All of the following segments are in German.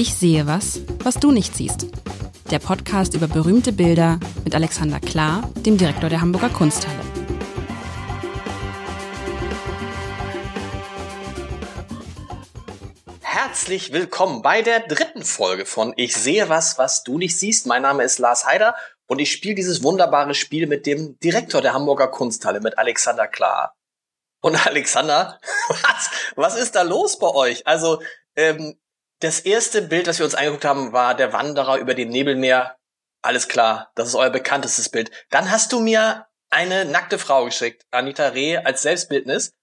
Ich sehe was, was du nicht siehst. Der Podcast über berühmte Bilder mit Alexander Klar, dem Direktor der Hamburger Kunsthalle. Herzlich willkommen bei der dritten Folge von Ich sehe was, was du nicht siehst. Mein Name ist Lars Heider und ich spiele dieses wunderbare Spiel mit dem Direktor der Hamburger Kunsthalle, mit Alexander Klar. Und Alexander, was, was ist da los bei euch? Also, ähm, das erste Bild, das wir uns angeguckt haben, war der Wanderer über dem Nebelmeer. Alles klar, das ist euer bekanntestes Bild. Dann hast du mir eine nackte Frau geschickt, Anita Reh als Selbstbildnis.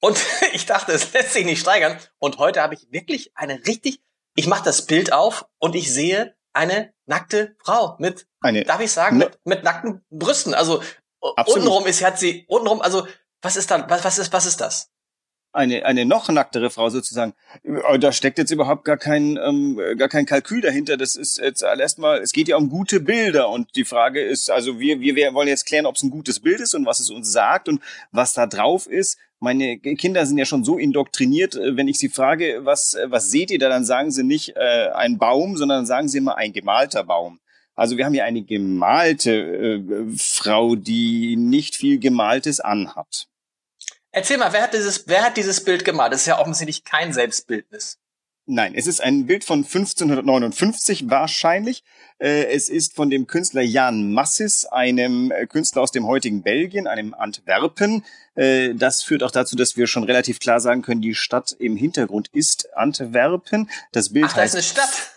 Und ich dachte, es lässt sich nicht steigern. Und heute habe ich wirklich eine richtig, ich mache das Bild auf und ich sehe eine nackte Frau mit, eine, darf ich sagen, mit, mit nackten Brüsten. Also absolut. untenrum ist, hat sie, untenrum, also was ist dann, was, was ist, was ist das? Eine, eine noch nacktere Frau sozusagen. Äh, da steckt jetzt überhaupt gar kein, ähm, gar kein Kalkül dahinter. Das ist jetzt erstmal, es geht ja um gute Bilder und die Frage ist, also wir, wir, wollen jetzt klären, ob es ein gutes Bild ist und was es uns sagt und was da drauf ist. Meine Kinder sind ja schon so indoktriniert, äh, wenn ich sie frage, was, was seht ihr da, dann sagen sie nicht äh, ein Baum, sondern sagen sie immer ein gemalter Baum. Also wir haben hier eine gemalte äh, Frau, die nicht viel Gemaltes anhat. Erzähl mal, wer hat dieses, wer hat dieses Bild gemalt? Das ist ja offensichtlich kein Selbstbildnis. Nein, es ist ein Bild von 1559 wahrscheinlich. Äh, es ist von dem Künstler Jan Massis, einem äh, Künstler aus dem heutigen Belgien, einem Antwerpen. Äh, das führt auch dazu, dass wir schon relativ klar sagen können, die Stadt im Hintergrund ist Antwerpen. Das Bild Ach, da ist eine Stadt.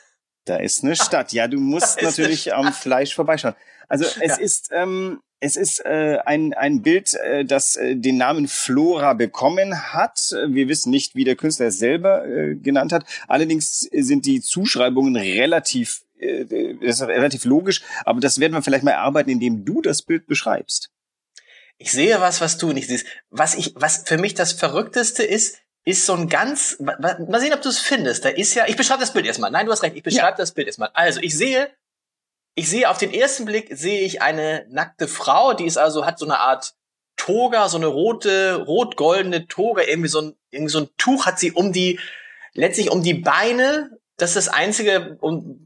Da ist eine Stadt. Ja, du musst natürlich am Fleisch vorbeischauen. Also es ja. ist ähm, es ist äh, ein, ein Bild, äh, das äh, den Namen Flora bekommen hat. Wir wissen nicht, wie der Künstler es selber äh, genannt hat. Allerdings sind die Zuschreibungen relativ, äh, das ist relativ logisch, aber das werden wir vielleicht mal erarbeiten, indem du das Bild beschreibst. Ich sehe was, was du nicht siehst. Was ich, was für mich das Verrückteste ist, ist so ein ganz, mal sehen, ob du es findest. Da ist ja, ich beschreibe das Bild erstmal. Nein, du hast recht, ich beschreibe ja. das Bild erstmal. Also, ich sehe ich sehe auf den ersten Blick sehe ich eine nackte Frau, die ist also hat so eine Art Toga, so eine rote, rot-goldene Toga, irgendwie so ein, irgendwie so ein Tuch hat sie um die, letztlich um die Beine. Das ist das einzige,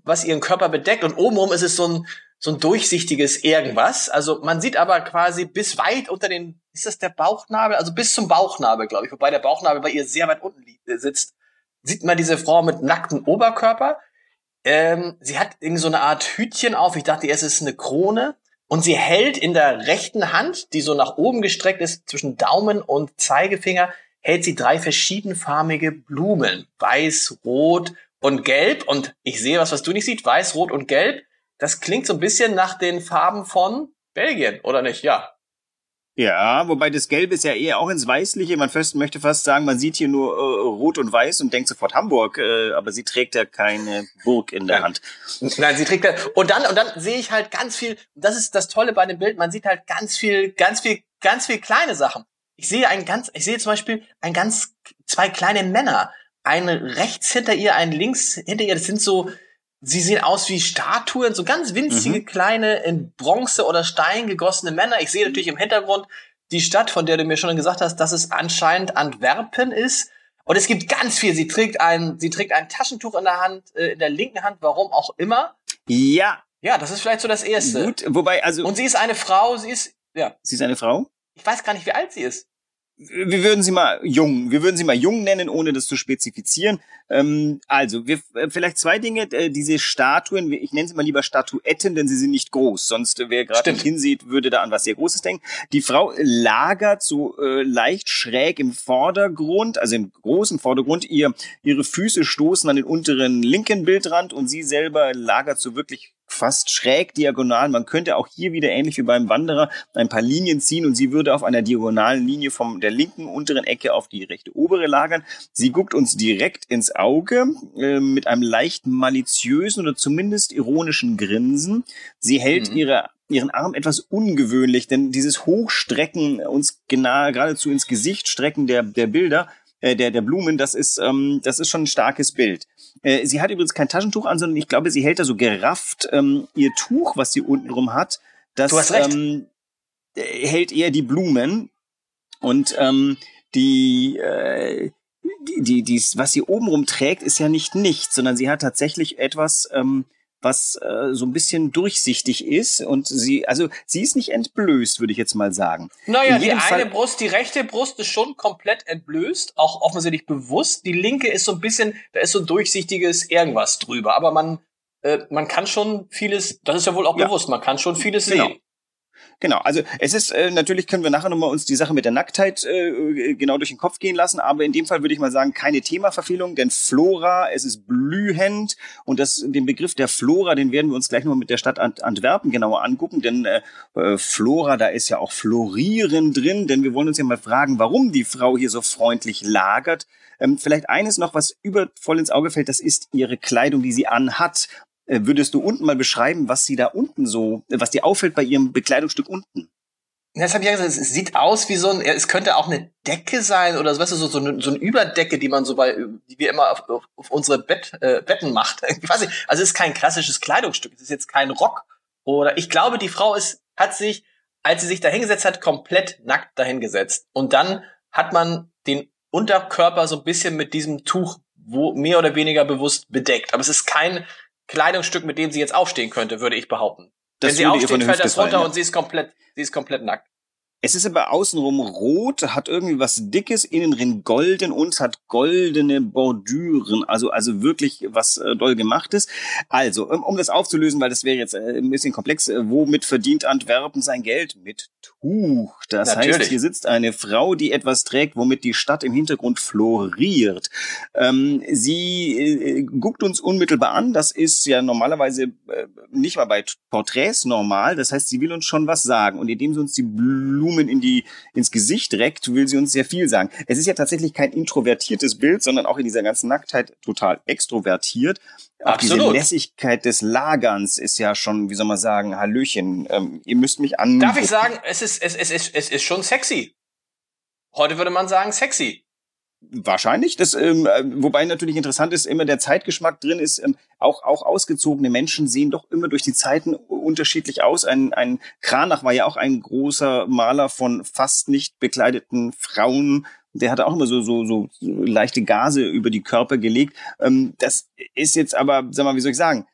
was ihren Körper bedeckt. Und obenrum ist es so ein, so ein durchsichtiges irgendwas. Also man sieht aber quasi bis weit unter den, ist das der Bauchnabel? Also bis zum Bauchnabel, glaube ich. Wobei der Bauchnabel bei ihr sehr weit unten sitzt. Sieht man diese Frau mit nacktem Oberkörper. Ähm, sie hat irgendwie so eine Art Hütchen auf. Ich dachte es ist eine Krone. Und sie hält in der rechten Hand, die so nach oben gestreckt ist, zwischen Daumen und Zeigefinger, hält sie drei verschiedenfarbige Blumen. Weiß, rot und gelb. Und ich sehe was, was du nicht siehst. Weiß, rot und gelb. Das klingt so ein bisschen nach den Farben von Belgien, oder nicht? Ja. Ja, wobei das Gelb ist ja eher auch ins Weißliche. Man fast, möchte fast sagen, man sieht hier nur äh, Rot und Weiß und denkt sofort Hamburg, äh, aber sie trägt ja keine Burg in der Hand. Nein, sie trägt und dann und dann sehe ich halt ganz viel. Das ist das Tolle bei dem Bild. Man sieht halt ganz viel, ganz viel, ganz viel kleine Sachen. Ich sehe ein ganz, ich sehe zum Beispiel ein ganz zwei kleine Männer, ein rechts hinter ihr, ein links hinter ihr. Das sind so Sie sehen aus wie Statuen, so ganz winzige, mhm. kleine, in Bronze oder Stein gegossene Männer. Ich sehe natürlich im Hintergrund die Stadt, von der du mir schon gesagt hast, dass es anscheinend Antwerpen ist. Und es gibt ganz viel. Sie trägt ein, sie trägt ein Taschentuch in der Hand, äh, in der linken Hand, warum auch immer. Ja. Ja, das ist vielleicht so das Erste. Gut, wobei, also. Und sie ist eine Frau, sie ist, ja. Sie ist eine Frau? Ich weiß gar nicht, wie alt sie ist wir würden sie mal jung, wir würden sie mal jung nennen, ohne das zu spezifizieren. Ähm, also, wir, äh, vielleicht zwei Dinge. Äh, diese Statuen, ich nenne sie mal lieber Statuetten, denn sie sind nicht groß. Sonst, äh, wer gerade hinsieht, würde da an was sehr Großes denken. Die Frau lagert so äh, leicht schräg im Vordergrund, also im großen Vordergrund. Ihr, ihre Füße stoßen an den unteren linken Bildrand und sie selber lagert so wirklich fast schräg diagonal. Man könnte auch hier wieder ähnlich wie beim Wanderer ein paar Linien ziehen und sie würde auf einer diagonalen Linie von der linken unteren Ecke auf die rechte obere lagern. Sie guckt uns direkt ins Auge äh, mit einem leicht maliziösen oder zumindest ironischen Grinsen. Sie hält mhm. ihre ihren Arm etwas ungewöhnlich, denn dieses Hochstrecken, uns genau, geradezu ins Gesicht strecken der, der Bilder, äh, der, der Blumen, das ist, ähm, das ist schon ein starkes Bild. Äh, sie hat übrigens kein Taschentuch an, sondern ich glaube, sie hält da so gerafft ähm, ihr Tuch, was sie untenrum hat. Das, du hast recht. Ähm, hält eher die Blumen und ähm, die äh, die, die, die, was sie obenrum trägt, ist ja nicht nichts, sondern sie hat tatsächlich etwas, ähm, was äh, so ein bisschen durchsichtig ist und sie, also sie ist nicht entblößt, würde ich jetzt mal sagen. Naja, die eine Fall Brust, die rechte Brust ist schon komplett entblößt, auch offensichtlich bewusst. Die linke ist so ein bisschen, da ist so ein durchsichtiges irgendwas drüber, aber man, äh, man kann schon vieles, das ist ja wohl auch ja. bewusst, man kann schon vieles genau. sehen. Genau, also es ist äh, natürlich können wir nachher nochmal uns die Sache mit der Nacktheit äh, genau durch den Kopf gehen lassen, aber in dem Fall würde ich mal sagen, keine Themaverfehlung, denn Flora, es ist blühend und das den Begriff der Flora, den werden wir uns gleich nochmal mit der Stadt Ant Antwerpen genauer angucken, denn äh, äh, Flora, da ist ja auch Florieren drin, denn wir wollen uns ja mal fragen, warum die Frau hier so freundlich lagert. Ähm, vielleicht eines noch, was über voll ins Auge fällt, das ist ihre Kleidung, die sie anhat. Äh, würdest du unten mal beschreiben, was sie da unten so, äh, was dir auffällt bei ihrem Bekleidungsstück unten? Das habe ich ja gesagt, es sieht aus wie so ein, es könnte auch eine Decke sein oder weißt du, so, so, eine, so eine Überdecke, die man so bei, die wir immer auf, auf, unsere Bett, äh, Betten macht. Ich weiß nicht, also es ist kein klassisches Kleidungsstück, es ist jetzt kein Rock oder ich glaube, die Frau ist, hat sich, als sie sich da hingesetzt hat, komplett nackt dahingesetzt. Und dann hat man den Unterkörper so ein bisschen mit diesem Tuch wo mehr oder weniger bewusst bedeckt. Aber es ist kein Kleidungsstück, mit dem sie jetzt aufstehen könnte, würde ich behaupten. Das Wenn sie aufsteht, fällt das runter ja. und sie ist komplett, sie ist komplett nackt. Es ist aber außenrum rot, hat irgendwie was Dickes, innen drin golden und hat goldene Bordüren. Also, also wirklich was äh, doll gemachtes. Also, um, um das aufzulösen, weil das wäre jetzt äh, ein bisschen komplex, äh, womit verdient Antwerpen sein Geld? Mit Tuch. Das Natürlich. heißt, hier sitzt eine Frau, die etwas trägt, womit die Stadt im Hintergrund floriert. Ähm, sie äh, guckt uns unmittelbar an. Das ist ja normalerweise äh, nicht mal bei Porträts normal. Das heißt, sie will uns schon was sagen. Und indem sie uns die Blumen Blumen in die, ins Gesicht reckt, will sie uns sehr viel sagen. Es ist ja tatsächlich kein introvertiertes Bild, sondern auch in dieser ganzen Nacktheit total extrovertiert. Auch Absolut. diese Lässigkeit des Lagerns ist ja schon, wie soll man sagen, Hallöchen. Ähm, ihr müsst mich an. Darf ich sagen, es ist, es, es, ist, es ist schon sexy. Heute würde man sagen sexy. Wahrscheinlich. Das, ähm, äh, wobei natürlich interessant ist, immer der Zeitgeschmack drin ist. Ähm, auch, auch ausgezogene Menschen sehen doch immer durch die Zeiten unterschiedlich aus. Ein, ein Kranach war ja auch ein großer Maler von fast nicht bekleideten Frauen der hat auch immer so, so, so leichte Gase über die Körper gelegt. Ähm, das ist jetzt aber, sag mal, wie soll ich sagen?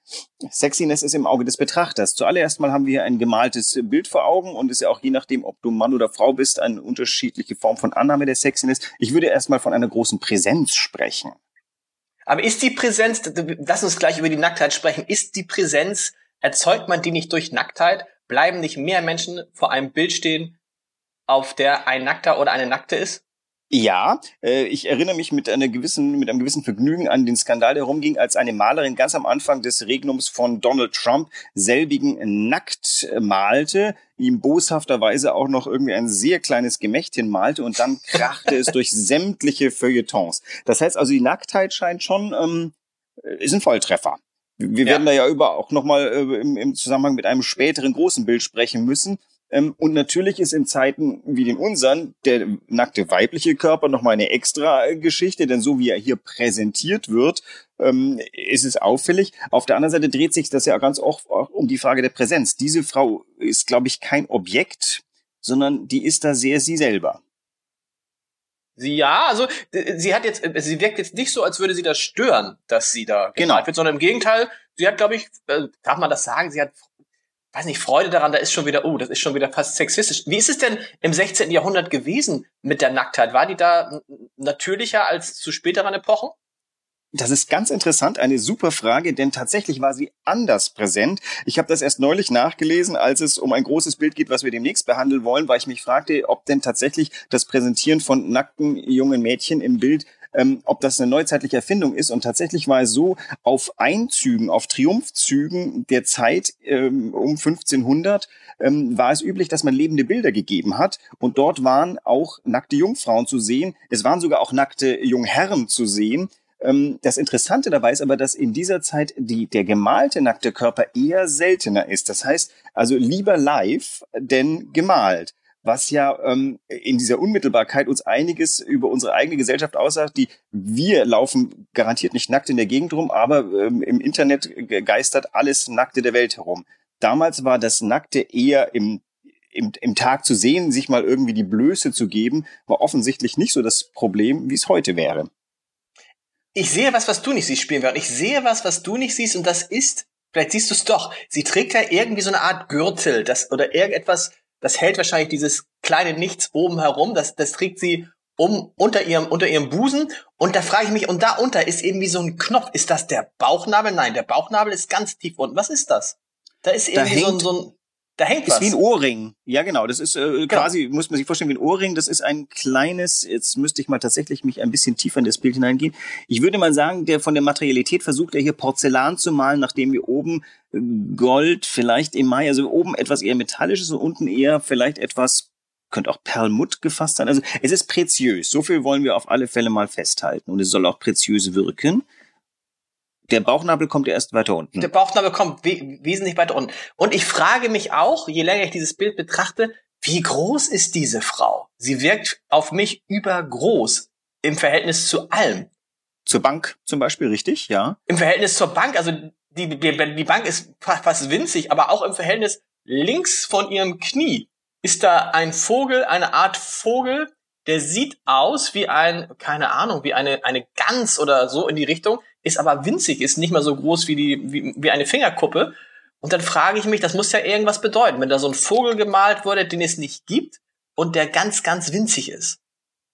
Sexiness ist im Auge des Betrachters. Zuallererst mal haben wir hier ein gemaltes Bild vor Augen und ist ja auch je nachdem, ob du Mann oder Frau bist, eine unterschiedliche Form von Annahme der Sexiness. Ich würde erst mal von einer großen Präsenz sprechen. Aber ist die Präsenz, lass uns gleich über die Nacktheit sprechen, ist die Präsenz, erzeugt man die nicht durch Nacktheit? Bleiben nicht mehr Menschen vor einem Bild stehen, auf der ein Nackter oder eine Nackte ist? Ja, äh, ich erinnere mich mit einer gewissen, mit einem gewissen Vergnügen an den Skandal, der herumging, als eine Malerin ganz am Anfang des Regnums von Donald Trump selbigen nackt malte, ihm boshafterweise auch noch irgendwie ein sehr kleines Gemächt hinmalte und dann krachte es durch sämtliche Feuilletons. Das heißt also, die Nacktheit scheint schon, ähm, ist ein Volltreffer. Wir ja. werden da ja über auch nochmal äh, im, im Zusammenhang mit einem späteren großen Bild sprechen müssen. Ähm, und natürlich ist in Zeiten wie den unseren der nackte weibliche Körper nochmal eine extra Geschichte, denn so wie er hier präsentiert wird, ähm, ist es auffällig. Auf der anderen Seite dreht sich das ja ganz oft auch um die Frage der Präsenz. Diese Frau ist, glaube ich, kein Objekt, sondern die ist da sehr sie selber. Sie ja, also sie hat jetzt, sie wirkt jetzt nicht so, als würde sie das stören, dass sie da genau. wird, sondern im Gegenteil, sie hat, glaube ich, äh, darf man das sagen, sie hat weiß nicht, Freude daran, da ist schon wieder, oh, das ist schon wieder fast sexistisch. Wie ist es denn im 16. Jahrhundert gewesen mit der Nacktheit? War die da natürlicher als zu späteren Epochen? Das ist ganz interessant, eine super Frage, denn tatsächlich war sie anders präsent. Ich habe das erst neulich nachgelesen, als es um ein großes Bild geht, was wir demnächst behandeln wollen, weil ich mich fragte, ob denn tatsächlich das Präsentieren von nackten jungen Mädchen im Bild ähm, ob das eine neuzeitliche Erfindung ist. Und tatsächlich war es so, auf Einzügen, auf Triumphzügen der Zeit ähm, um 1500 ähm, war es üblich, dass man lebende Bilder gegeben hat. Und dort waren auch nackte Jungfrauen zu sehen. Es waren sogar auch nackte Jungherren zu sehen. Ähm, das Interessante dabei ist aber, dass in dieser Zeit die, der gemalte nackte Körper eher seltener ist. Das heißt also lieber live denn gemalt was ja ähm, in dieser Unmittelbarkeit uns einiges über unsere eigene Gesellschaft aussagt, die wir laufen garantiert nicht nackt in der Gegend rum, aber ähm, im Internet geistert alles Nackte der Welt herum. Damals war das Nackte eher im im, im Tag zu sehen, sich mal irgendwie die Blöße zu geben, war offensichtlich nicht so das Problem, wie es heute wäre. ich sehe was, was du nicht siehst, spielen ich sehe was, was du nicht siehst, und das ist, vielleicht siehst du es doch. Sie trägt ja irgendwie so eine Art Gürtel, das, oder irgendetwas, das hält wahrscheinlich dieses kleine Nichts oben herum, das, das trägt sie um unter ihrem unter ihrem Busen und da frage ich mich und da unter ist irgendwie so ein Knopf. Ist das der Bauchnabel? Nein, der Bauchnabel ist ganz tief unten. Was ist das? Da ist irgendwie da so, ein, so ein da hängt ist was. wie ein Ohrring. Ja, genau. Das ist äh, genau. quasi, muss man sich vorstellen, wie ein Ohrring. Das ist ein kleines, jetzt müsste ich mal tatsächlich mich ein bisschen tiefer in das Bild hineingehen. Ich würde mal sagen, der von der Materialität versucht er hier Porzellan zu malen, nachdem wir oben äh, Gold, vielleicht im Mai, also oben etwas eher metallisches und unten eher vielleicht etwas könnte auch Perlmutt gefasst sein. Also es ist preziös. So viel wollen wir auf alle Fälle mal festhalten. Und es soll auch preziös wirken. Der Bauchnabel kommt erst weiter unten. Der Bauchnabel kommt we wesentlich weiter unten. Und ich frage mich auch, je länger ich dieses Bild betrachte, wie groß ist diese Frau? Sie wirkt auf mich übergroß im Verhältnis zu allem. Zur Bank zum Beispiel, richtig, ja. Im Verhältnis zur Bank, also die, die, die Bank ist fast winzig, aber auch im Verhältnis links von ihrem Knie ist da ein Vogel, eine Art Vogel, der sieht aus wie ein, keine Ahnung, wie eine, eine Gans oder so in die Richtung, ist aber winzig, ist nicht mal so groß wie die, wie, wie eine Fingerkuppe. Und dann frage ich mich, das muss ja irgendwas bedeuten, wenn da so ein Vogel gemalt wurde, den es nicht gibt und der ganz, ganz winzig ist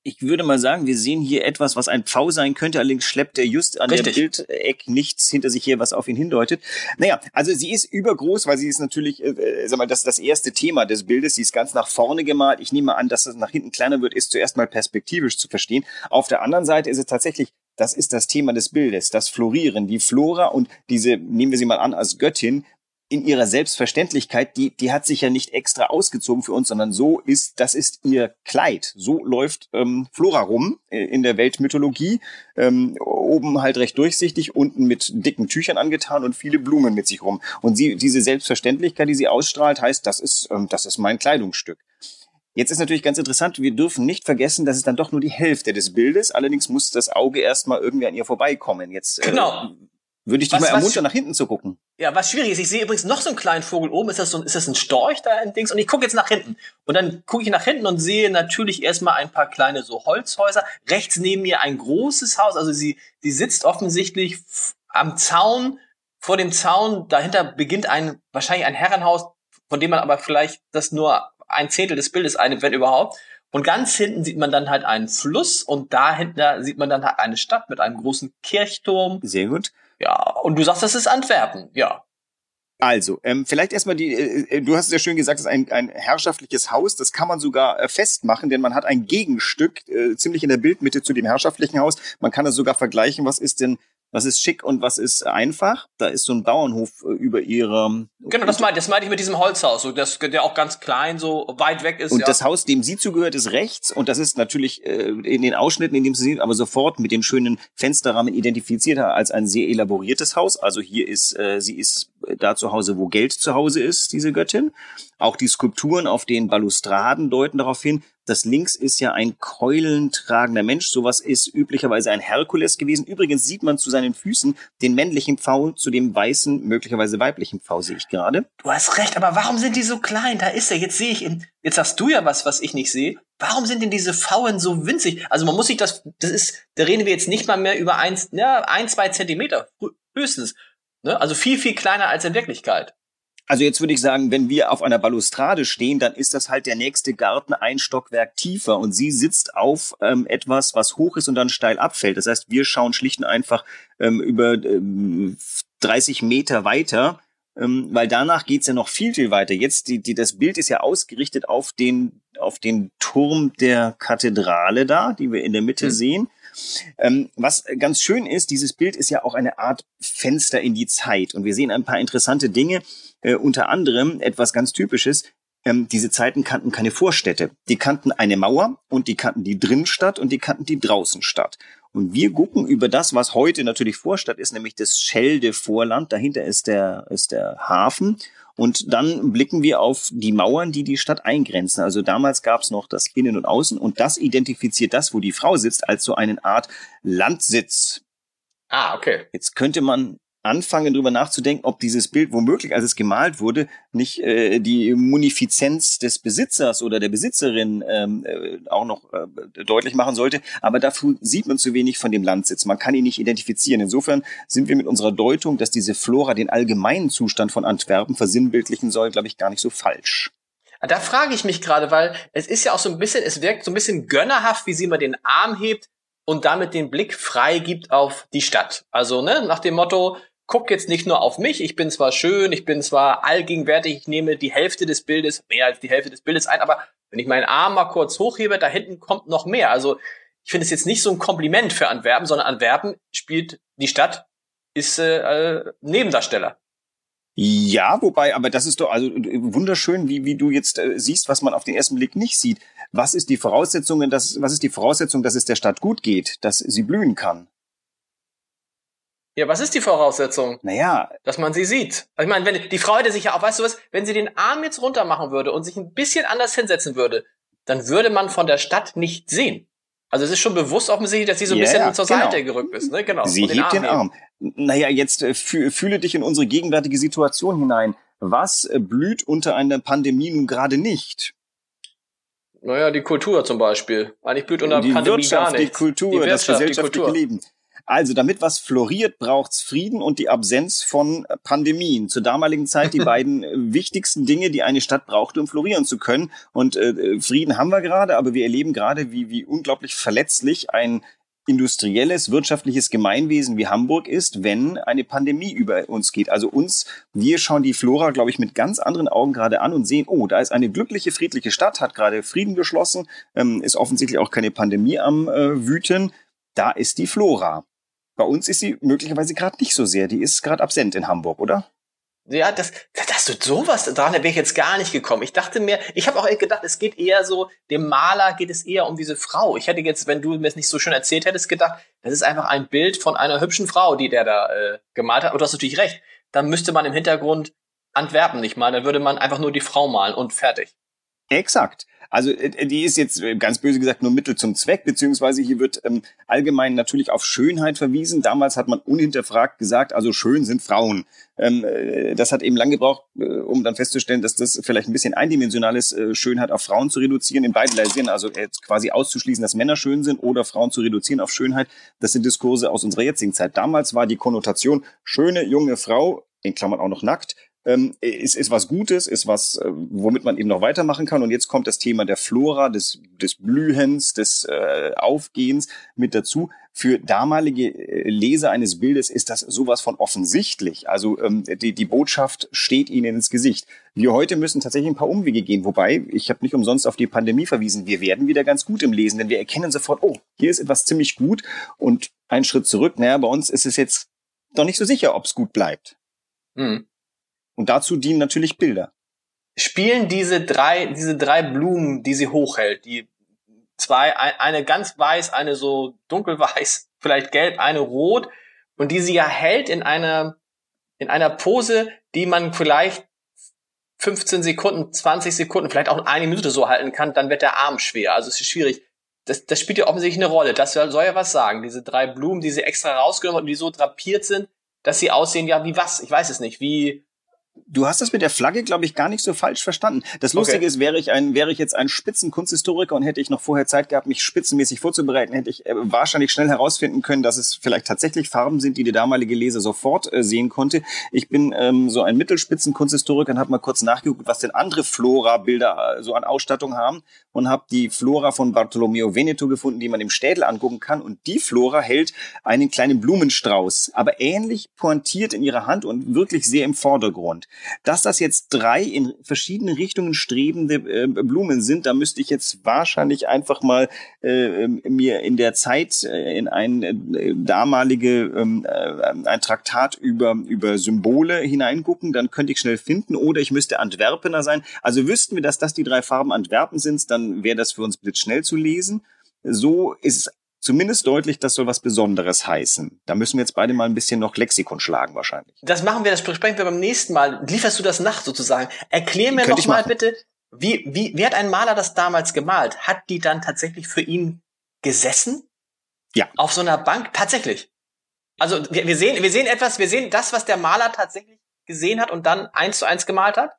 ich würde mal sagen, wir sehen hier etwas, was ein Pfau sein könnte, allerdings schleppt er just an Richtig. der Bildeck nichts hinter sich her, was auf ihn hindeutet. Naja, also sie ist übergroß, weil sie ist natürlich, äh, äh, sag mal, das ist das erste Thema des Bildes. Sie ist ganz nach vorne gemalt. Ich nehme an, dass es nach hinten kleiner wird, ist zuerst mal perspektivisch zu verstehen. Auf der anderen Seite ist es tatsächlich das ist das Thema des Bildes, das Florieren, die Flora und diese, nehmen wir sie mal an als Göttin, in ihrer Selbstverständlichkeit, die, die hat sich ja nicht extra ausgezogen für uns, sondern so ist, das ist ihr Kleid. So läuft ähm, Flora rum äh, in der Weltmythologie. Ähm, oben halt recht durchsichtig, unten mit dicken Tüchern angetan und viele Blumen mit sich rum. Und sie, diese Selbstverständlichkeit, die sie ausstrahlt, heißt, das ist, ähm, das ist mein Kleidungsstück. Jetzt ist natürlich ganz interessant, wir dürfen nicht vergessen, dass es dann doch nur die Hälfte des Bildes, allerdings muss das Auge erstmal irgendwie an ihr vorbeikommen. Jetzt äh, genau würde ich dich was, mal ermuntern, nach hinten zu gucken. Ja, was schwierig ist, ich sehe übrigens noch so einen kleinen Vogel oben. Ist das so, ist das ein Storch da in Dings? Und ich gucke jetzt nach hinten. Und dann gucke ich nach hinten und sehe natürlich erstmal ein paar kleine so Holzhäuser. Rechts neben mir ein großes Haus. Also sie, sie sitzt offensichtlich am Zaun, vor dem Zaun. Dahinter beginnt ein, wahrscheinlich ein Herrenhaus, von dem man aber vielleicht das nur ein Zehntel des Bildes einnimmt, wenn überhaupt. Und ganz hinten sieht man dann halt einen Fluss und dahinter sieht man dann halt eine Stadt mit einem großen Kirchturm. Sehr gut. Ja, und du sagst, das ist Antwerpen, ja. Also, ähm, vielleicht erstmal die, äh, äh, du hast es ja schön gesagt, das ist ein, ein herrschaftliches Haus, das kann man sogar äh, festmachen, denn man hat ein Gegenstück äh, ziemlich in der Bildmitte zu dem herrschaftlichen Haus. Man kann es sogar vergleichen, was ist denn was ist schick und was ist einfach. Da ist so ein Bauernhof äh, über ihre. Genau, das meinte, das meinte ich mit diesem Holzhaus, so das, der auch ganz klein, so weit weg ist. Und ja. das Haus, dem sie zugehört, ist rechts und das ist natürlich äh, in den Ausschnitten, in dem sie sehen, aber sofort mit den schönen Fensterrahmen identifiziert als ein sehr elaboriertes Haus. Also hier ist, äh, sie ist da zu Hause, wo Geld zu Hause ist, diese Göttin. Auch die Skulpturen auf den Balustraden deuten darauf hin. Das links ist ja ein keulentragender Mensch. Sowas ist üblicherweise ein Herkules gewesen. Übrigens sieht man zu seinen Füßen den männlichen Pfau zu dem weißen, möglicherweise weiblichen Pfau, sehe ich gerade. Du hast recht, aber warum sind die so klein? Da ist er. Jetzt sehe ich ihn. Jetzt hast du ja was, was ich nicht sehe. Warum sind denn diese Pfauen so winzig? Also man muss sich das, das ist, da reden wir jetzt nicht mal mehr über eins, ja, ein, zwei Zentimeter. Höchstens. Ne? Also viel, viel kleiner als in Wirklichkeit. Also jetzt würde ich sagen, wenn wir auf einer Balustrade stehen, dann ist das halt der nächste Garten ein Stockwerk tiefer und sie sitzt auf ähm, etwas, was hoch ist und dann steil abfällt. Das heißt, wir schauen schlicht und einfach ähm, über ähm, 30 Meter weiter, ähm, weil danach geht's ja noch viel, viel weiter. Jetzt, die, die, das Bild ist ja ausgerichtet auf den, auf den Turm der Kathedrale da, die wir in der Mitte mhm. sehen. Ähm, was ganz schön ist, dieses Bild ist ja auch eine Art Fenster in die Zeit. Und wir sehen ein paar interessante Dinge, äh, unter anderem etwas ganz Typisches. Ähm, diese Zeiten kannten keine Vorstädte. Die kannten eine Mauer und die kannten die Drinstadt und die kannten die Draußenstadt. Und wir gucken über das, was heute natürlich Vorstadt ist, nämlich das Schelde-Vorland. Dahinter ist der, ist der Hafen. Und dann blicken wir auf die Mauern, die die Stadt eingrenzen. Also damals gab es noch das Innen und Außen und das identifiziert das, wo die Frau sitzt, als so eine Art Landsitz. Ah, okay. Jetzt könnte man anfangen, drüber nachzudenken, ob dieses Bild womöglich, als es gemalt wurde, nicht äh, die Munifizenz des Besitzers oder der Besitzerin ähm, äh, auch noch äh, deutlich machen sollte. Aber dafür sieht man zu wenig von dem Landsitz. Man kann ihn nicht identifizieren. Insofern sind wir mit unserer Deutung, dass diese Flora den allgemeinen Zustand von Antwerpen versinnbildlichen soll, glaube ich, gar nicht so falsch. Da frage ich mich gerade, weil es ist ja auch so ein bisschen, es wirkt so ein bisschen gönnerhaft, wie sie immer den Arm hebt und damit den Blick frei gibt auf die Stadt. Also ne, nach dem Motto, guck jetzt nicht nur auf mich, ich bin zwar schön, ich bin zwar allgegenwärtig, ich nehme die Hälfte des Bildes, mehr als die Hälfte des Bildes ein, aber wenn ich meinen Arm mal kurz hochhebe, da hinten kommt noch mehr. Also ich finde es jetzt nicht so ein Kompliment für Antwerpen, sondern Antwerpen spielt die Stadt, ist äh, Nebendarsteller. Ja, wobei, aber das ist doch also wunderschön, wie, wie du jetzt äh, siehst, was man auf den ersten Blick nicht sieht. Was ist die Voraussetzung, dass, was ist die Voraussetzung, dass es der Stadt gut geht, dass sie blühen kann? Ja, was ist die Voraussetzung? Naja. Dass man sie sieht. Ich meine, wenn die Frau hätte sich ja auch, weißt du was, wenn sie den Arm jetzt runter machen würde und sich ein bisschen anders hinsetzen würde, dann würde man von der Stadt nicht sehen. Also es ist schon bewusst offensichtlich, dass sie so ein yeah, bisschen zur genau. Seite gerückt ist. Ne? Genau. Sie hebt den Arm. Naja, jetzt äh, fühle dich in unsere gegenwärtige Situation hinein. Was äh, blüht unter einer Pandemie nun gerade nicht? Naja, die Kultur zum Beispiel. Eigentlich blüht unter die Pandemie Wirtschaft, gar nichts. Die Kultur, die Wirtschaft, das gesellschaftliche Leben. Also, damit was floriert, braucht's Frieden und die Absenz von Pandemien. Zur damaligen Zeit die beiden wichtigsten Dinge, die eine Stadt brauchte, um florieren zu können. Und äh, Frieden haben wir gerade, aber wir erleben gerade, wie, wie unglaublich verletzlich ein industrielles, wirtschaftliches Gemeinwesen wie Hamburg ist, wenn eine Pandemie über uns geht. Also uns, wir schauen die Flora, glaube ich, mit ganz anderen Augen gerade an und sehen, oh, da ist eine glückliche, friedliche Stadt, hat gerade Frieden geschlossen, ähm, ist offensichtlich auch keine Pandemie am äh, Wüten. Da ist die Flora. Bei uns ist sie möglicherweise gerade nicht so sehr. Die ist gerade absent in Hamburg, oder? Ja, das, dass du sowas, daran wäre ich jetzt gar nicht gekommen. Ich dachte mir, ich habe auch gedacht, es geht eher so, dem Maler geht es eher um diese Frau. Ich hätte jetzt, wenn du mir es nicht so schön erzählt hättest, gedacht, das ist einfach ein Bild von einer hübschen Frau, die der da äh, gemalt hat. Und du hast natürlich recht. Dann müsste man im Hintergrund Antwerpen nicht malen, dann würde man einfach nur die Frau malen und fertig. Exakt. Also äh, die ist jetzt äh, ganz böse gesagt nur Mittel zum Zweck, beziehungsweise hier wird ähm, allgemein natürlich auf Schönheit verwiesen. Damals hat man unhinterfragt gesagt, also schön sind Frauen. Ähm, äh, das hat eben lang gebraucht, äh, um dann festzustellen, dass das vielleicht ein bisschen eindimensional ist, äh, Schönheit auf Frauen zu reduzieren, in beiden Sinne, also jetzt quasi auszuschließen, dass Männer schön sind oder Frauen zu reduzieren auf Schönheit. Das sind Diskurse aus unserer jetzigen Zeit. Damals war die Konnotation schöne junge Frau, in Klammern auch noch nackt, ähm, ist, ist was Gutes, ist was, äh, womit man eben noch weitermachen kann. Und jetzt kommt das Thema der Flora, des, des Blühens, des äh, Aufgehens mit dazu. Für damalige äh, Leser eines Bildes ist das sowas von offensichtlich. Also ähm, die, die Botschaft steht ihnen ins Gesicht. Wir heute müssen tatsächlich ein paar Umwege gehen. Wobei, ich habe nicht umsonst auf die Pandemie verwiesen. Wir werden wieder ganz gut im Lesen, denn wir erkennen sofort, oh, hier ist etwas ziemlich gut. Und ein Schritt zurück, naja, bei uns ist es jetzt doch nicht so sicher, ob es gut bleibt. Hm. Und dazu dienen natürlich Bilder. Spielen diese drei, diese drei Blumen, die sie hochhält, die zwei, eine ganz weiß, eine so dunkelweiß, vielleicht gelb, eine rot, und die sie ja hält in einer, in einer Pose, die man vielleicht 15 Sekunden, 20 Sekunden, vielleicht auch eine Minute so halten kann, dann wird der Arm schwer. Also es ist schwierig. Das, das spielt ja offensichtlich eine Rolle. Das soll ja was sagen. Diese drei Blumen, die sie extra rausgenommen haben und die so drapiert sind, dass sie aussehen ja wie was? Ich weiß es nicht. Wie, Du hast das mit der Flagge, glaube ich, gar nicht so falsch verstanden. Das Lustige okay. ist, wäre ich ein, wäre ich jetzt ein Spitzenkunsthistoriker und hätte ich noch vorher Zeit gehabt, mich spitzenmäßig vorzubereiten, hätte ich äh, wahrscheinlich schnell herausfinden können, dass es vielleicht tatsächlich Farben sind, die der damalige Leser sofort äh, sehen konnte. Ich bin ähm, so ein Mittelspitzenkunsthistoriker und habe mal kurz nachgeguckt, was denn andere Flora-Bilder äh, so an Ausstattung haben und habe die Flora von Bartolomeo Veneto gefunden, die man im Städel angucken kann. Und die Flora hält einen kleinen Blumenstrauß, aber ähnlich pointiert in ihrer Hand und wirklich sehr im Vordergrund. Dass das jetzt drei in verschiedene Richtungen strebende äh, Blumen sind, da müsste ich jetzt wahrscheinlich einfach mal äh, mir in der Zeit äh, in ein äh, damalige ähm, äh, ein Traktat über über Symbole hineingucken, dann könnte ich schnell finden oder ich müsste Antwerpener sein. Also wüssten wir, dass das die drei Farben Antwerpen sind, dann wäre das für uns blitzschnell zu lesen. So ist es zumindest deutlich, das soll was Besonderes heißen. Da müssen wir jetzt beide mal ein bisschen noch Lexikon schlagen wahrscheinlich. Das machen wir, das besprechen wir beim nächsten Mal. Lieferst du das nach sozusagen? Erklär mir noch mal bitte, wie, wie, wie hat ein Maler das damals gemalt? Hat die dann tatsächlich für ihn gesessen? Ja. Auf so einer Bank? Tatsächlich? Also wir, wir sehen, wir sehen etwas, wir sehen das, was der Maler tatsächlich gesehen hat und dann eins zu eins gemalt hat?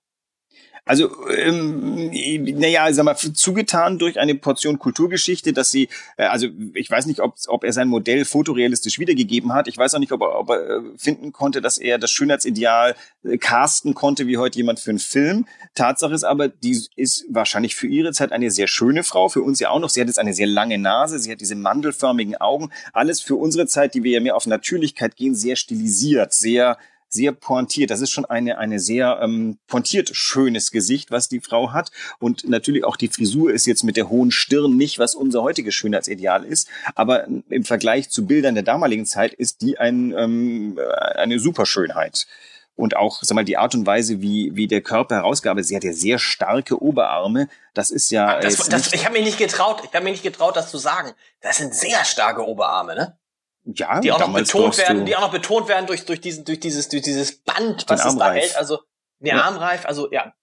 Also, ähm, naja, sag mal, zugetan durch eine Portion Kulturgeschichte, dass sie, äh, also ich weiß nicht, ob, ob er sein Modell fotorealistisch wiedergegeben hat. Ich weiß auch nicht, ob er, ob er äh, finden konnte, dass er das Schönheitsideal äh, casten konnte, wie heute jemand für einen Film. Tatsache ist aber, die ist wahrscheinlich für ihre Zeit eine sehr schöne Frau, für uns ja auch noch. Sie hat jetzt eine sehr lange Nase, sie hat diese mandelförmigen Augen. Alles für unsere Zeit, die wir ja mehr auf Natürlichkeit gehen, sehr stilisiert, sehr sehr pointiert. Das ist schon eine, eine sehr ähm, pointiert schönes Gesicht, was die Frau hat. Und natürlich auch die Frisur ist jetzt mit der hohen Stirn nicht, was unser heutiges Schönheitsideal ist. Aber im Vergleich zu Bildern der damaligen Zeit ist die ein, ähm, eine Superschönheit und auch sag mal die Art und Weise, wie wie der Körper herausgearbeitet. Sie hat ja sehr starke Oberarme. Das ist ja. Das, das, ich habe mich nicht getraut. Ich habe mich nicht getraut, das zu sagen. Das sind sehr starke Oberarme, ne? Ja, die auch noch betont werden, die auch noch betont werden durch durch diesen durch dieses durch dieses Band, was es da hält. Also ne ja. Armreif, also ja.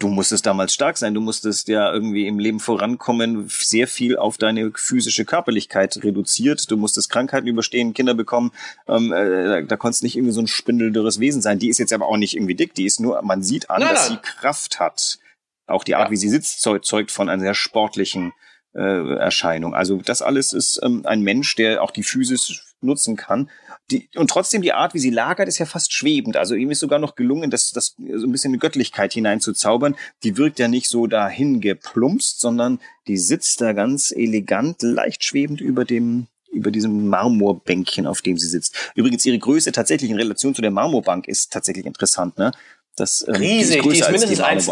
Du musstest damals stark sein. Du musstest ja irgendwie im Leben vorankommen, sehr viel auf deine physische Körperlichkeit reduziert. Du musstest Krankheiten überstehen, Kinder bekommen. Ähm, äh, da, da konntest nicht irgendwie so ein spindeldürres Wesen sein. Die ist jetzt aber auch nicht irgendwie dick. Die ist nur, man sieht an, nein, dass nein. sie Kraft hat. Auch die Art, ja. wie sie sitzt, zeugt von einer sehr sportlichen äh, Erscheinung. Also das alles ist ähm, ein Mensch, der auch die Physis nutzen kann. Die, und trotzdem die Art, wie sie lagert, ist ja fast schwebend. Also ihm ist sogar noch gelungen, das, das so ein bisschen eine Göttlichkeit hineinzuzaubern. Die wirkt ja nicht so dahin geplumpst, sondern die sitzt da ganz elegant, leicht schwebend über dem über diesem Marmorbänkchen, auf dem sie sitzt. Übrigens ihre Größe tatsächlich in Relation zu der Marmorbank ist tatsächlich interessant, ne? Das, ähm, Riesig, die ist, die ist mindestens die eins,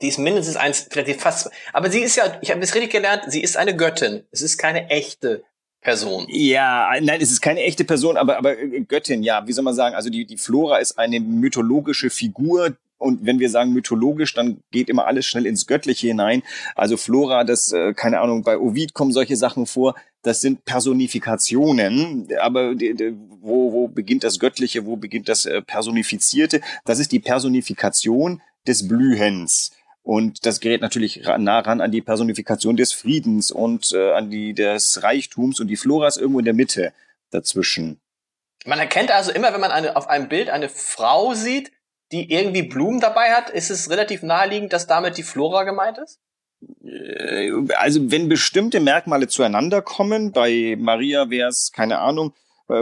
die ist mindestens eins, vielleicht fast. Aber sie ist ja, ich habe es richtig gelernt, sie ist eine Göttin. Es ist keine echte Person. Ja, nein, es ist keine echte Person, aber, aber äh, Göttin, ja, wie soll man sagen? Also die, die Flora ist eine mythologische Figur, und wenn wir sagen mythologisch, dann geht immer alles schnell ins Göttliche hinein. Also Flora, das, äh, keine Ahnung, bei Ovid kommen solche Sachen vor. Das sind Personifikationen. Aber wo, wo beginnt das Göttliche, wo beginnt das äh, Personifizierte? Das ist die Personifikation des Blühens. Und das gerät natürlich nah ran an die Personifikation des Friedens und äh, an die des Reichtums und die Flora ist irgendwo in der Mitte dazwischen. Man erkennt also immer, wenn man eine, auf einem Bild eine Frau sieht, die irgendwie Blumen dabei hat, ist es relativ naheliegend, dass damit die Flora gemeint ist? Äh, also wenn bestimmte Merkmale zueinander kommen, bei Maria wäre es, keine Ahnung,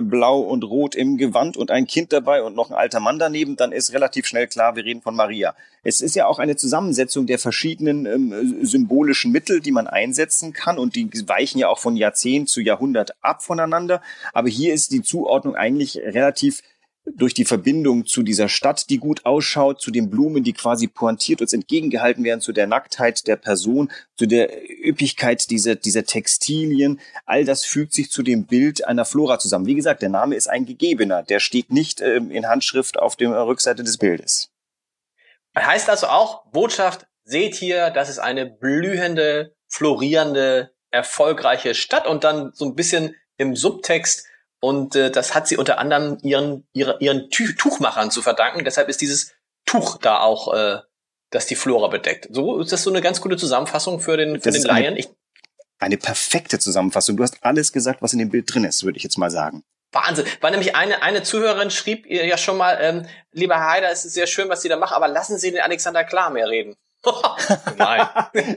blau und rot im Gewand und ein Kind dabei und noch ein alter Mann daneben, dann ist relativ schnell klar, wir reden von Maria. Es ist ja auch eine Zusammensetzung der verschiedenen ähm, symbolischen Mittel, die man einsetzen kann und die weichen ja auch von Jahrzehnt zu Jahrhundert ab voneinander. Aber hier ist die Zuordnung eigentlich relativ durch die Verbindung zu dieser Stadt, die gut ausschaut, zu den Blumen, die quasi pointiert uns entgegengehalten werden, zu der Nacktheit der Person, zu der Üppigkeit dieser, dieser Textilien. All das fügt sich zu dem Bild einer Flora zusammen. Wie gesagt, der Name ist ein gegebener. Der steht nicht ähm, in Handschrift auf der Rückseite des Bildes. Heißt also auch, Botschaft, seht hier, das ist eine blühende, florierende, erfolgreiche Stadt und dann so ein bisschen im Subtext, und äh, das hat sie unter anderem ihren, ihre, ihren Tuchmachern zu verdanken. Deshalb ist dieses Tuch da auch, äh, das die Flora bedeckt. So ist das so eine ganz gute Zusammenfassung für den, für das den Laien. Eine, eine perfekte Zusammenfassung. Du hast alles gesagt, was in dem Bild drin ist, würde ich jetzt mal sagen. Wahnsinn. War nämlich eine, eine Zuhörerin schrieb ihr ja schon mal, ähm, lieber Herr Heider, es ist sehr schön, was Sie da machen, aber lassen Sie den Alexander Klar mehr reden. Nein.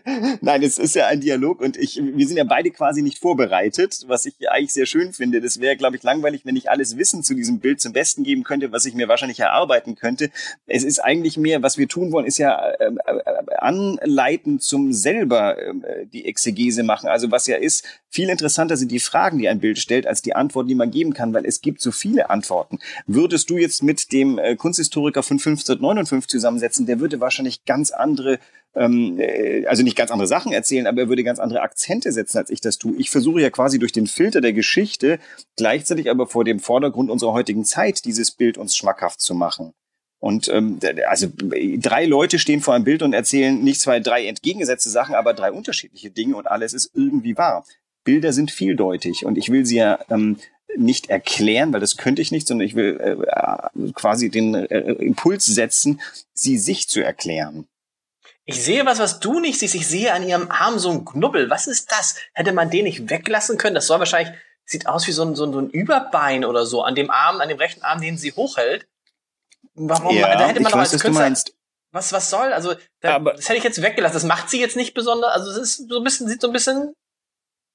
Nein, es ist ja ein Dialog und ich, wir sind ja beide quasi nicht vorbereitet, was ich eigentlich sehr schön finde. Das wäre, glaube ich, langweilig, wenn ich alles Wissen zu diesem Bild zum Besten geben könnte, was ich mir wahrscheinlich erarbeiten könnte. Es ist eigentlich mehr, was wir tun wollen, ist ja äh, äh, anleiten zum selber äh, die Exegese machen. Also was ja ist, viel interessanter sind die Fragen, die ein Bild stellt, als die Antworten, die man geben kann, weil es gibt so viele Antworten. Würdest du jetzt mit dem äh, Kunsthistoriker von 1559 zusammensetzen, der würde wahrscheinlich ganz andere ähm, äh, also nicht ganz andere Sachen erzählen, aber er würde ganz andere Akzente setzen, als ich das tue. Ich versuche ja quasi durch den Filter der Geschichte gleichzeitig aber vor dem Vordergrund unserer heutigen Zeit dieses Bild uns schmackhaft zu machen. Und ähm, also drei Leute stehen vor einem Bild und erzählen nicht zwei, drei entgegengesetzte Sachen, aber drei unterschiedliche Dinge und alles ist irgendwie wahr. Bilder sind vieldeutig und ich will sie ja ähm, nicht erklären, weil das könnte ich nicht, sondern ich will äh, quasi den äh, Impuls setzen, sie sich zu erklären. Ich sehe was, was du nicht siehst. Ich sehe an ihrem Arm so einen Knubbel. Was ist das? Hätte man den nicht weglassen können? Das soll wahrscheinlich sieht aus wie so ein, so ein, so ein Überbein oder so an dem Arm, an dem rechten Arm, den sie hochhält. Warum? Ja, da hätte man ich doch weiß, als was du Künstler, meinst. was, was soll? Also, da, Aber- das hätte ich jetzt weggelassen. Das macht sie jetzt nicht besonders, also es ist so ein bisschen, sieht so ein bisschen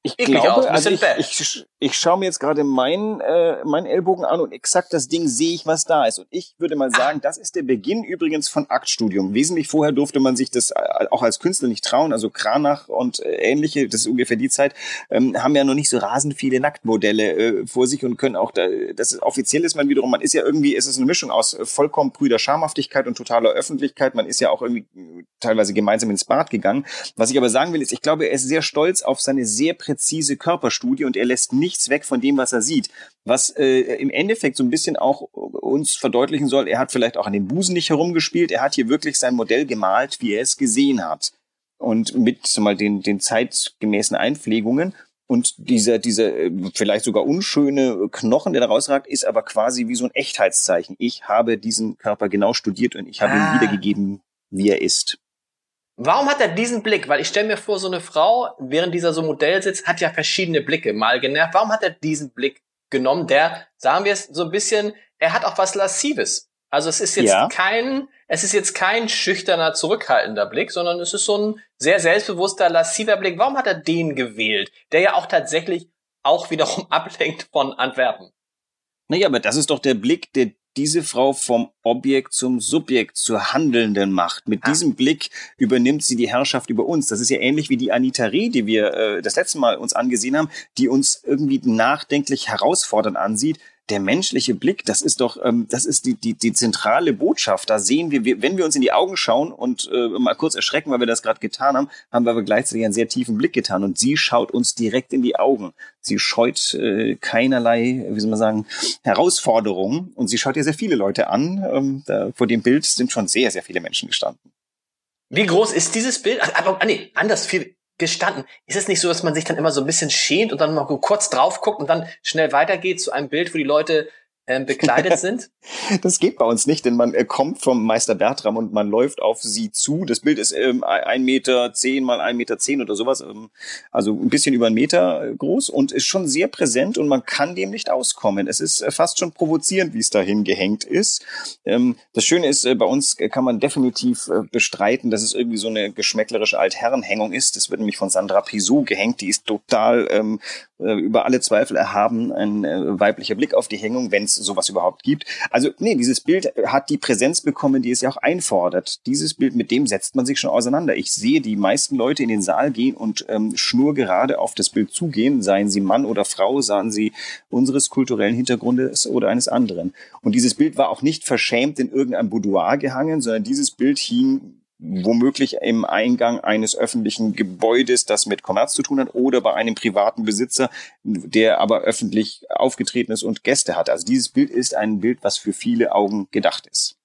Ich eklig glaube, also ich, ich, ich schaue mir jetzt gerade meinen äh, meinen Ellbogen an und exakt das Ding sehe ich, was da ist. Und ich würde mal sagen, das ist der Beginn übrigens von Aktstudium. Wesentlich vorher durfte man sich das äh, auch als Künstler nicht trauen. Also Kranach und äh, ähnliche, das ist ungefähr die Zeit, ähm, haben ja noch nicht so rasend viele Nacktmodelle äh, vor sich und können auch, da, das ist, offiziell ist man wiederum, man ist ja irgendwie, es ist eine Mischung aus äh, vollkommen prüder Schamhaftigkeit und totaler Öffentlichkeit. Man ist ja auch irgendwie äh, teilweise gemeinsam ins Bad gegangen. Was ich aber sagen will, ist, ich glaube, er ist sehr stolz auf seine sehr präzise Körperstudie und er lässt nichts weg von dem, was er sieht. Was äh, im Endeffekt so ein bisschen auch uns verdeutlichen soll, er hat vielleicht auch an den Busen nicht herumgespielt, er hat hier wirklich sein Modell gemalt, wie er es gesehen hat. Und mit mal den, den zeitgemäßen Einpflegungen. Und dieser, dieser äh, vielleicht sogar unschöne Knochen, der da rausragt, ist aber quasi wie so ein Echtheitszeichen. Ich habe diesen Körper genau studiert und ich habe Ah. ihn wiedergegeben, wie er ist. Warum hat er diesen Blick? Weil ich stelle mir vor, so eine Frau, während dieser so Modell sitzt, hat ja verschiedene Blicke mal genervt. Warum hat er diesen Blick genommen? Der, sagen wir es so ein bisschen, er hat auch was Lassives. Also es ist jetzt Ja. kein, es ist jetzt kein schüchterner, zurückhaltender Blick, sondern es ist so ein sehr selbstbewusster, lassiver Blick. Warum hat er den gewählt? Der ja auch tatsächlich auch wiederum ablenkt von Antwerpen. Naja, aber das ist doch der Blick, der diese Frau vom Objekt zum Subjekt zur Handelnden macht. Mit Ah. diesem Blick übernimmt sie die Herrschaft über uns. Das ist ja ähnlich wie die Anita Reh, die wir äh, das letzte Mal uns angesehen haben, die uns irgendwie nachdenklich herausfordernd ansieht. Der menschliche Blick, das ist doch, ähm, das ist die, die, die zentrale Botschaft. Da sehen wir, wir, wenn wir uns in die Augen schauen und äh, mal kurz erschrecken, weil wir das gerade getan haben, haben wir aber gleichzeitig einen sehr tiefen Blick getan. Und sie schaut uns direkt in die Augen. Sie scheut äh, keinerlei, wie soll man sagen, Herausforderungen. Und sie schaut ja sehr viele Leute an. Ähm, da, vor dem Bild sind schon sehr, sehr viele Menschen gestanden. Wie groß ist dieses Bild? Ach, Aber, ah, nee, anders viel gestanden. Ist es nicht so, dass man sich dann immer so ein bisschen schämt und dann mal kurz drauf guckt und dann schnell weitergeht zu einem Bild, wo die Leute bekleidet sind? Das geht bei uns nicht, denn man äh, kommt vom Meister Bertram und man läuft auf sie zu. Das Bild ist ähm, ein Meter zehn mal ein Meter zehn oder sowas, ähm, also ein bisschen über einen Meter äh, groß und ist schon sehr präsent und man kann dem nicht auskommen. Es ist äh, fast schon provozierend, wie es dahin gehängt ist. Ähm, das Schöne ist, äh, bei uns kann man definitiv äh, bestreiten, dass es irgendwie so eine geschmäcklerische Altherrenhängung ist. Das wird nämlich von Sandra Pisot gehängt. Die ist total ähm, äh, über alle Zweifel erhaben, ein äh, weiblicher Blick auf die Hängung, wenn es sowas überhaupt gibt. Also nee, dieses Bild hat die Präsenz bekommen, die es ja auch einfordert. Dieses Bild, mit dem setzt man sich schon auseinander. Ich sehe die meisten Leute in den Saal gehen und ähm, schnurgerade auf das Bild zugehen, seien sie Mann oder Frau, seien sie unseres kulturellen Hintergrundes oder eines anderen. Und dieses Bild war auch nicht verschämt in irgendeinem Boudoir gehangen, sondern dieses Bild hing womöglich im Eingang eines öffentlichen Gebäudes, das mit Kommerz zu tun hat, oder bei einem privaten Besitzer, der aber öffentlich aufgetreten ist und Gäste hat. Also dieses Bild ist ein Bild, was für viele Augen gedacht ist.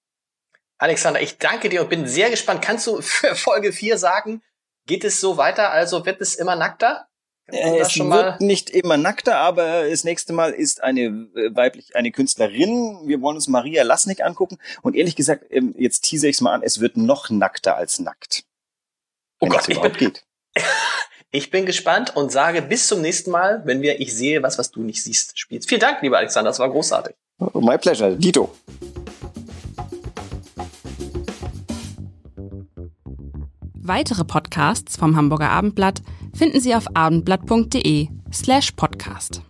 Alexander, ich danke dir und bin sehr gespannt. Kannst du für Folge 4 sagen, geht es so weiter? Also wird es immer nackter? Äh, das Es schon mal? wird nicht immer nackter, aber das nächste Mal ist eine äh, weiblich, eine Künstlerin. Wir wollen uns Maria Lasnik angucken. Und ehrlich gesagt, ähm, jetzt tease ich es mal an, es wird noch nackter als nackt. Oh Wenn Gott, das ich überhaupt bin, geht. ich bin gespannt und sage bis zum nächsten Mal, wenn wir Ich sehe was, was du nicht siehst, spielst. Vielen Dank, lieber Alexander, das war großartig. My pleasure. Dito. Weitere Podcasts vom Hamburger Abendblatt finden Sie auf abendblatt.de slash podcast.